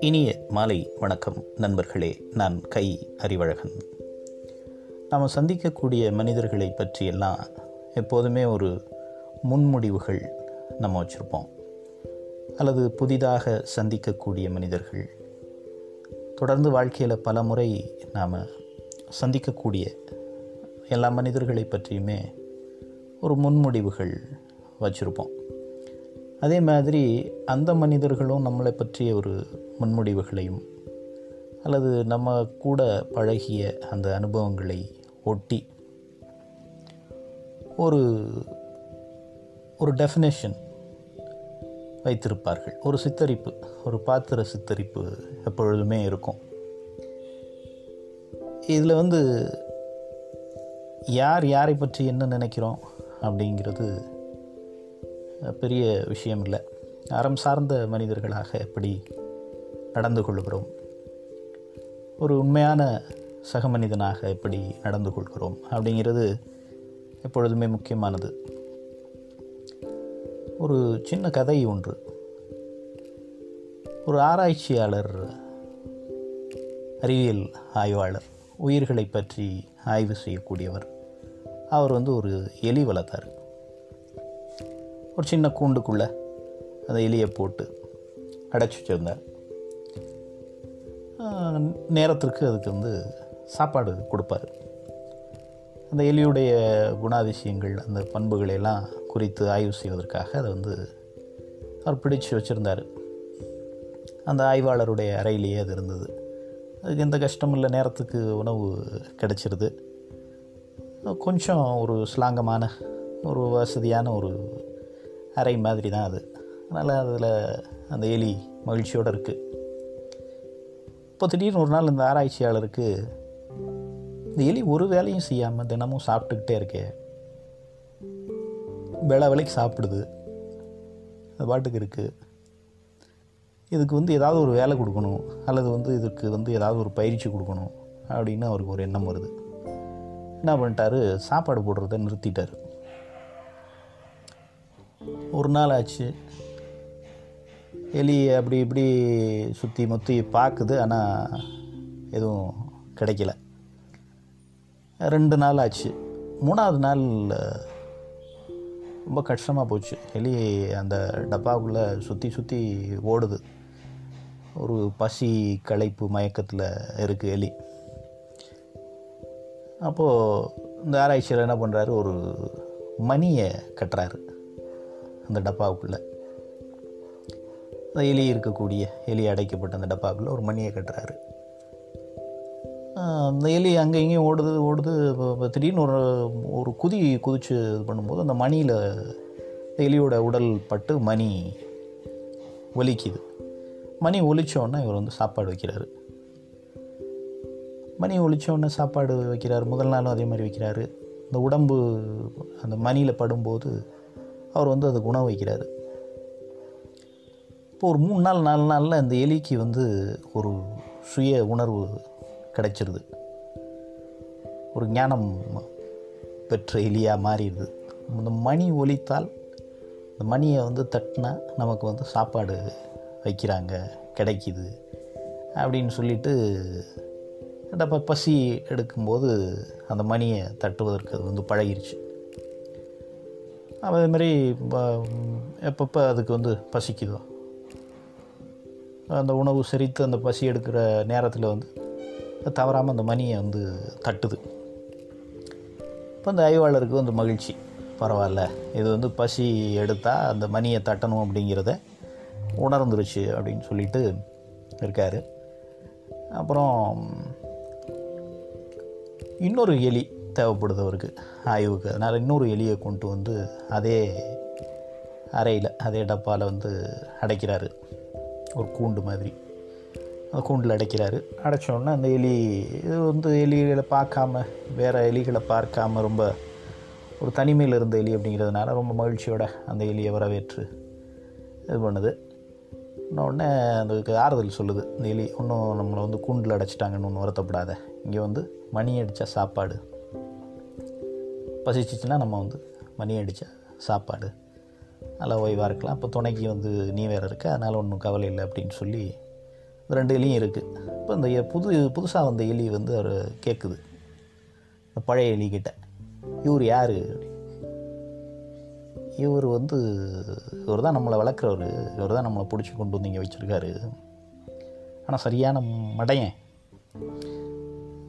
இனிய மாலை வணக்கம் நண்பர்களே நான் கை அறிவழகன். நாம் சந்திக்கக்கூடிய மனிதர்களை பற்றியெல்லாம் எப்போதுமே ஒரு முன்முடிவுகள் நம்ம வச்சுருப்போம். அல்லது புதிதாக சந்திக்கக்கூடிய மனிதர்கள். தொடர்ந்து வாழ்க்கையில் பல முறை நாம் சந்திக்கக்கூடிய எல்லா மனிதர்களை பற்றியுமே ஒரு முன்முடிவுகள் வச்சுருப்போம். அதே மாதிரி அந்த மனிதர்களும் நம்மளை பற்றிய ஒரு முன்முடிவுகளையும் அல்லது நம்ம கூட பழகிய அந்த அனுபவங்களை ஒட்டி ஒரு ஒரு டெஃபினேஷன் வைத்திருப்பார்கள். ஒரு சித்தரிப்பு ஒரு பாத்திர சித்தரிப்பு எப்பொழுதுமே இருக்கும். இதில் வந்து யார் யாரை பற்றி என்ன நினைக்கிறோம் அப்படிங்கிறது பெரிய விஷயம் இல்லை அறம் சார்ந்த மனிதர்களாக எப்படி நடந்து கொள்கிறோம்? ஒரு உண்மையான சக மனிதனாக எப்படி நடந்து கொள்கிறோம்? அப்படிங்கிறது எப்பொழுதுமே முக்கியமானது. ஒரு சின்ன கதை ஒன்று. ஒரு ஆராய்ச்சியாளர் அறிவியல் ஆய்வாளர் உயிர்களை பற்றி ஆய்வு செய்யக்கூடியவர். அவர் வந்து ஒரு எலி வளர்த்தார். ஒரு சின்ன கூண்டுக்குள்ளே அந்த எலியை போட்டு அடைச்சி வச்சுருந்தார் நேரத்திற்கு அதுக்கு வந்து சாப்பாடு கொடுப்பார். அந்த எலியுடைய குணாதிசயங்கள் அந்த பண்புகளை எல்லாம் குறித்து ஆய்வு செய்வதற்காக அதை வந்து அவர் பிடிச்சு வச்சுருந்தார். அந்த ஆய்வாளருடைய அறையிலேயே அது இருந்தது. அதுக்கு எந்த கஷ்டமும் இல்லை நேரத்துக்கு உணவு கிடச்சிருது. கொஞ்சம் ஒரு ஸ்லாங்கமான ஒரு வசதியான ஒரு அறை மாதிரி தான் அது. அதனால் அதில் அந்த எலி மகிழ்ச்சியோடு இருக்குது இப்போ திடீர்னு ஒரு நாள் இந்த ஆராய்ச்சியாளருக்கு இந்த எலி ஒரு வேலையும் செய்யாமல் தினமும் சாப்பிட்டுக்கிட்டே இருக்கே. வேலை வேலைக்கு சாப்பிடுது. அது பாட்டுக்கு இருக்குது இதுக்கு வந்து ஏதாவது ஒரு வேலை கொடுக்கணும். அல்லது வந்து இதுக்கு வந்து ஏதாவது ஒரு பயிற்சி கொடுக்கணும். அப்படின்னு அவருக்கு ஒரு எண்ணம் வருது. என்ன பண்ணிட்டாரு? சாப்பாடு போடுறத நிறுத்திட்டார். ஒரு நாள் ஆச்சு. எலி அப்படி இப்படி சுற்றி முற்றி பார்க்குது ஆனால் எதுவும் கிடைக்கல. ரெண்டு நாள் ஆச்சு. மூணாவது நாள் ரொம்ப கஷ்டமாக போச்சு. எலி அந்த டப்பாவுக்குள்ளே சுற்றி சுற்றி ஓடுது. ஒரு பசி களைப்பு மயக்கத்தில் இருக்குது எலி. அப்போது இந்த ஆராய்ச்சியில் என்ன பண்ணுறாரு ஒரு மணியை கட்டுறாரு. அந்த டப்பாவுக்குள்ளே. அந்த எலி இருக்கக்கூடிய எலி அடைக்கப்பட்ட அந்த டப்பாவுக்குள்ளே ஒரு மணியை கட்டுறாரு. அந்த எலி அங்கே இங்கேயும் ஓடுது ஓடுது. திடீர்னு ஒரு ஒரு குதி குதிச்சு இது பண்ணும்போது அந்த மணியில் எலியோட உடல் பட்டு மணி ஒலிக்குது. மணி ஒலிச்சோடனே இவர் வந்து சாப்பாடு வைக்கிறாரு. மணி ஒழிச்சோடனே சாப்பாடு வைக்கிறார். முதல் நாளும் அதே மாதிரி வைக்கிறாரு. இந்த உடம்பு அந்த மணியில் படும்போது அவர் வந்து அதுக்கு உணவு வைக்கிறாரு. இப்போ ஒரு மூணு நாள் நாலு நாளில் அந்த எலிக்கு வந்து ஒரு சுய உணர்வு கிடைச்சிருது. ஒரு ஞானம் பெற்ற எலியாக மாறிடுது. இந்த மணி ஒலித்தால் இந்த மணியை வந்து தட்டினா நமக்கு வந்து சாப்பாடு வைக்கிறாங்க கிடைக்கிது அப்படின்னு சொல்லிட்டு டப்ப பசி எடுக்கும்போது அந்த மணியை தட்டுவதற்கு அது வந்து பழகிருச்சு. அதேமாரி எப்பப்போ அதுக்கு வந்து பசிக்குதோ அந்த உணவு செரித்து அந்த பசி எடுக்கிற நேரத்தில் வந்து தவறாமல் அந்த மணியை வந்து தட்டுது. இப்போ அந்த ஆய்வாளருக்கு வந்து மகிழ்ச்சி. பரவாயில்ல இது வந்து பசி எடுத்தால் அந்த மணியை தட்டணும் அப்படிங்கிறத உணர்ந்துருச்சு அப்படின்னு சொல்லிட்டு இருக்கார். அப்புறம் இன்னொரு எலி தேவைப்படுது அவருக்கு ஆய்வுக்கு. அதனால் இன்னொரு எலியை கொண்டு வந்து அதே அறையில் அதே டப்பாவில் வந்து அடைக்கிறாரு. ஒரு கூண்டு மாதிரி. அந்த கூண்டில் அடைக்கிறாரு. அடைச்சோடனே அந்த எலி இது வந்து எலிகளை பார்க்காம வேறு எலிகளை பார்க்காம ரொம்ப ஒரு தனிமையில் இருந்த எலி அப்படிங்கிறதுனால ரொம்ப மகிழ்ச்சியோட அந்த எலியை வரவேற்று இது பண்ணுது. உடனே அதுக்கு ஆறுதல் சொல்லுது. இந்த எலி ஒன்றும் நம்மளை வந்து கூண்டில் அடைச்சிட்டாங்கன்னு ஒன்று வருத்தப்படாத. இங்கே வந்து மணி அடித்தா சாப்பாடு பசிச்சிச்சுன்னா நம்ம வந்து மணி அடித்தா சாப்பாடு. நல்லா ஓய்வாக இருக்கலாம். இப்போ துணைக்கு வந்து நீ வேறு இருக்க. அதனால் ஒன்றும் கவலை இல்லை அப்படின்னு சொல்லி இந்த ரெண்டு எலியும் இருக்குது இப்போ இந்த புது புதுசாக வந்த எலி வந்து அவர் கேட்குது இந்த பழைய எலிக்கிட்ட இவர் யார்? இவர் வந்து இவர் தான் நம்மளை வளர்க்குறவர். இவர் தான் நம்மளை பிடிச்சி கொண்டு வந்து இங்கே வச்சுருக்காரு. ஆனால் சரியான மடையன்.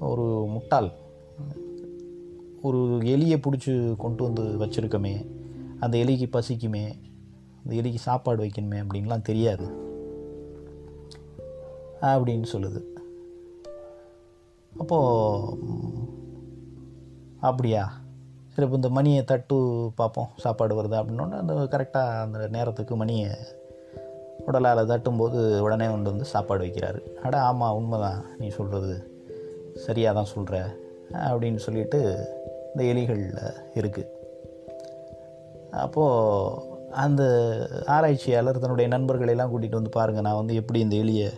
ஒரு முட்டாள். ஒரு எலியை பிடிச்சி கொண்டு வந்து வச்சுருக்கமே அந்த எலிக்கு பசிக்குமே அந்த எலிக்கு சாப்பாடு வைக்கணுமே அப்படின்லாம் தெரியாது. அப்படின்னு சொல்லுது. அப்போது அப்படியா? சரி இப்போ இந்த மணியை தட்டு பார்ப்போம் சாப்பாடு வருதா அப்படின்னோடனே அந்த கரெக்டாக அந்த நேரத்துக்கு மணியை உடலால் தட்டும்போது உடனே கொண்டு வந்து சாப்பாடு வைக்கிறாரு. அட ஆமாம் உண்மைதான். நீ சொல்கிறது சரியாக தான் சொல்கிற அப்படின்னு சொல்லிட்டு இந்த எலிகளில் இருக்குது அப்போது அந்த ஆராய்ச்சியாளர் தன்னுடைய நண்பர்களெல்லாம் கூட்டிகிட்டு வந்து பாருங்கள் நான் வந்து எப்படி இந்த எலியை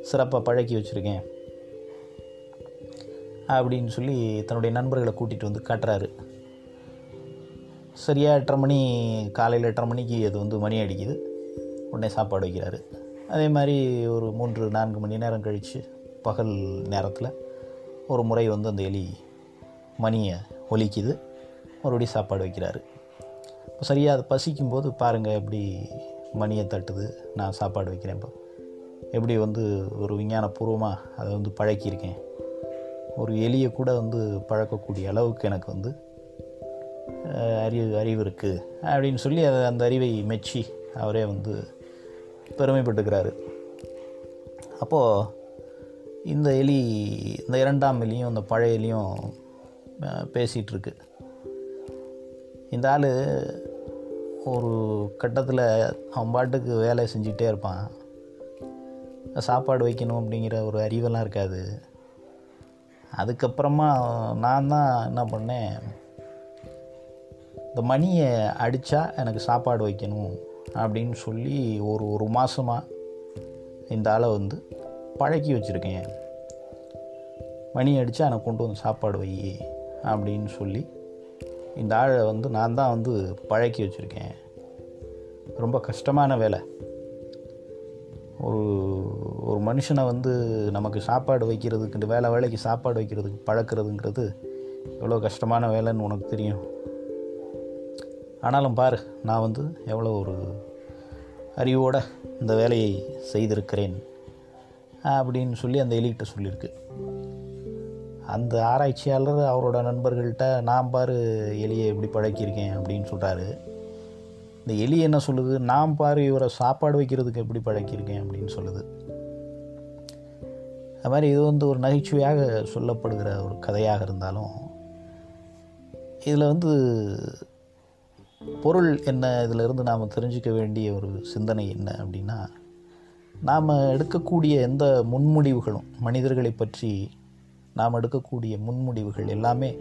சிறப்பாக பழக்கி வச்சுருக்கேன் அப்படின்னு சொல்லி தன்னுடைய நண்பர்களை கூட்டிகிட்டு வந்து காட்டுறாரு. சரியாக எட்டரை மணி காலையில் எட்டரை மணிக்கு அது வந்து மணி அடிக்குது. உடனே சாப்பாடு வைக்கிறாரு. அதே மாதிரி ஒரு மூன்று நான்கு மணி நேரம் கழித்து பகல் நேரத்தில் ஒரு முறை வந்து அந்த எலி மணியை ஒலிக்குது. மறுபடியும் சாப்பாடு வைக்கிறாரு. இப்போ சரியாக அது பசிக்கும்போது பாருங்கள் எப்படி மணியை தட்டுது. நான் சாப்பாடு வைக்கிறேன் இப்போ. எப்படி வந்து ஒரு விஞ்ஞானபூர்வமாக அதை வந்து பழக்கியிருக்கேன். ஒரு எலியை கூட வந்து பழக்கக்கூடிய அளவுக்கு எனக்கு வந்து அறிவு அறிவு இருக்குது அப்படின்னு சொல்லி அதை அந்த அறிவை மெச்சி அவரே வந்து பெருமைப்பட்டுக்கிறாரு. அப்போது இந்த எலி இந்த இரண்டாம் எலியும் இந்த பழைய எலியும் பேசிகிட்ருக்கு இந்த ஆள் ஒரு கட்டத்தில் அவன் பாட்டுக்கு வேலை செஞ்சுட்டே இருப்பான். சாப்பாடு வைக்கணும் அப்படிங்கிற ஒரு அறிவெல்லாம் இருக்காது. அதுக்கப்புறமா நான் தான் என்ன பண்ணேன் இந்த மணியை அடித்தா எனக்கு சாப்பாடு வைக்கணும் அப்படின்னு சொல்லி ஒரு ஒரு மாதமாக இந்த ஆளை வந்து பழக்கி வச்சுருக்கேன். மணி அடித்தா எனக்கு கொண்டு வந்து சாப்பாடு வை அப்படின்னு சொல்லி இந்த ஆளை வந்து நான் தான் வந்து பழக்கி வச்சுருக்கேன். ரொம்ப கஷ்டமான வேலை. ஒரு ஒரு மனுஷனை வந்து நமக்கு சாப்பாடு வைக்கிறதுக்கு வேலை வேலைக்கு சாப்பாடு வைக்கிறதுக்கு பழக்கிறதுங்கிறது எவ்வளோ கஷ்டமான வேலைன்னு உனக்கு தெரியும். ஆனாலும் பாரு நான் வந்து எவ்வளோ ஒரு அறிவோடு இந்த வேலையை செய்திருக்கிறேன். அப்படின்னு சொல்லி அந்த எலிகிட்ட சொல்லியிருக்கு. அந்த ஆராய்ச்சியாளர் அவரோட நண்பர்கள்ட்ட நான் பாரு எலியை எப்படி பழக்கியிருக்கேன் அப்படின்னு சொல்கிறாரு இந்த எலி என்ன சொல்லுது? நான் பாரு இவரை சாப்பாடு வைக்கிறதுக்கு எப்படி பழக்கியிருக்கேன் அப்படின்னு சொல்லுது. அது மாதிரி இது வந்து ஒரு நகைச்சுவையாக சொல்லப்படுகிற ஒரு கதையாக இருந்தாலும் இதில் வந்து பொருள் என்ன இதிலிருந்து நாம் தெரிஞ்சுக்க வேண்டிய ஒரு சிந்தனை என்ன அப்படின்னா நாம் எடுக்கக்கூடிய எந்த முன்முடிவுகளும் மனிதர்களை பற்றி நாம் எடுக்கக்கூடிய முன்முடிவுகள் எல்லாமே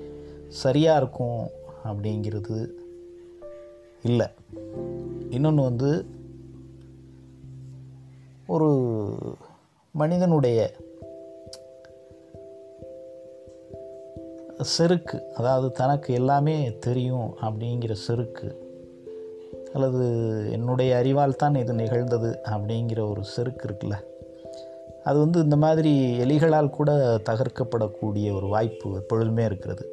சரியாக இருக்கும் அப்படிங்கிறது இல்லை. இன்னொன்று வந்து ஒரு மனிதனுடைய செருக்கு அதாவது தனக்கு எல்லாமே தெரியும் அப்படிங்கிற செருக்கு அல்லது என்னுடைய அறிவால் தான் இது நிகழ்ந்தது அப்படிங்கிற ஒரு செருக்கு இருக்குல்ல. அது வந்து இந்த மாதிரி எலிகளால் கூட தகர்க்கப்படக்கூடிய ஒரு வாய்ப்பு எப்பொழுதுமே இருக்கிறது.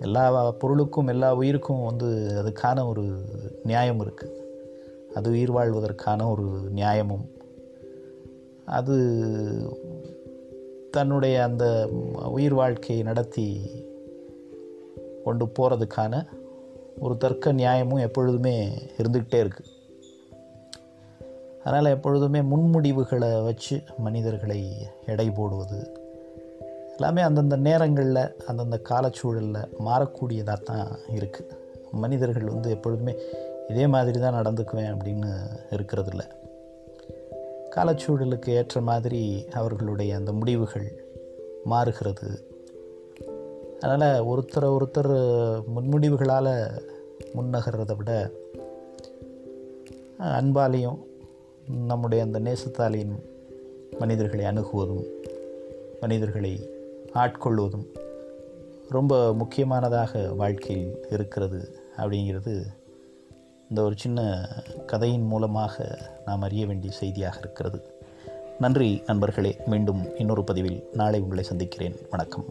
எல்லா பொருளுக்கும் எல்லா உயிருக்கும் வந்து அதுக்கான ஒரு நியாயம் இருக்குது அது உயிர் வாழ்வதற்கான ஒரு நியாயமும். அது தன்னுடைய அந்த உயிர் வாழ்க்கையை நடத்தி கொண்டு போகிறதுக்கான ஒரு தர்க்க நியாயமும் எப்பொழுதுமே இருந்துக்கிட்டே இருக்குது அதனால் எப்பொழுதுமே முன்முடிவுகளை வச்சு மனிதர்களை எடை போடுவது எல்லாமே அந்தந்த நேரங்களில் அந்தந்த காலச்சூழலில் மாறக்கூடியதாக தான் இருக்குது மனிதர்கள் வந்து எப்பொழுதுமே இதே மாதிரி தான் நடந்துக்குவேன் அப்படின்னு இருக்கிறதில்ல. காலச்சூழலுக்கு ஏற்ற மாதிரி அவர்களுடைய அந்த முடிவுகள் மாறுகிறது. அதனால் ஒருத்தரை ஒருத்தர் முன்முடிவுகளால் முன்னகர்றதை விட அன்பாலையும் நம்முடைய அந்த நேசத்தாலையும் மனிதர்களை அணுகுவதும் மனிதர்களை ஆட்கொள்வதும் ரொம்ப முக்கியமானதாக வாழ்க்கையில் இருக்கிறது அப்படிங்கிறது இந்த ஒரு சின்ன கதையின் மூலமாக நாம் அறிய வேண்டிய செய்தியாக இருக்கிறது. நன்றி நண்பர்களே. மீண்டும் இன்னொரு பதிவில் நாளை உங்களை சந்திக்கிறேன். வணக்கம்.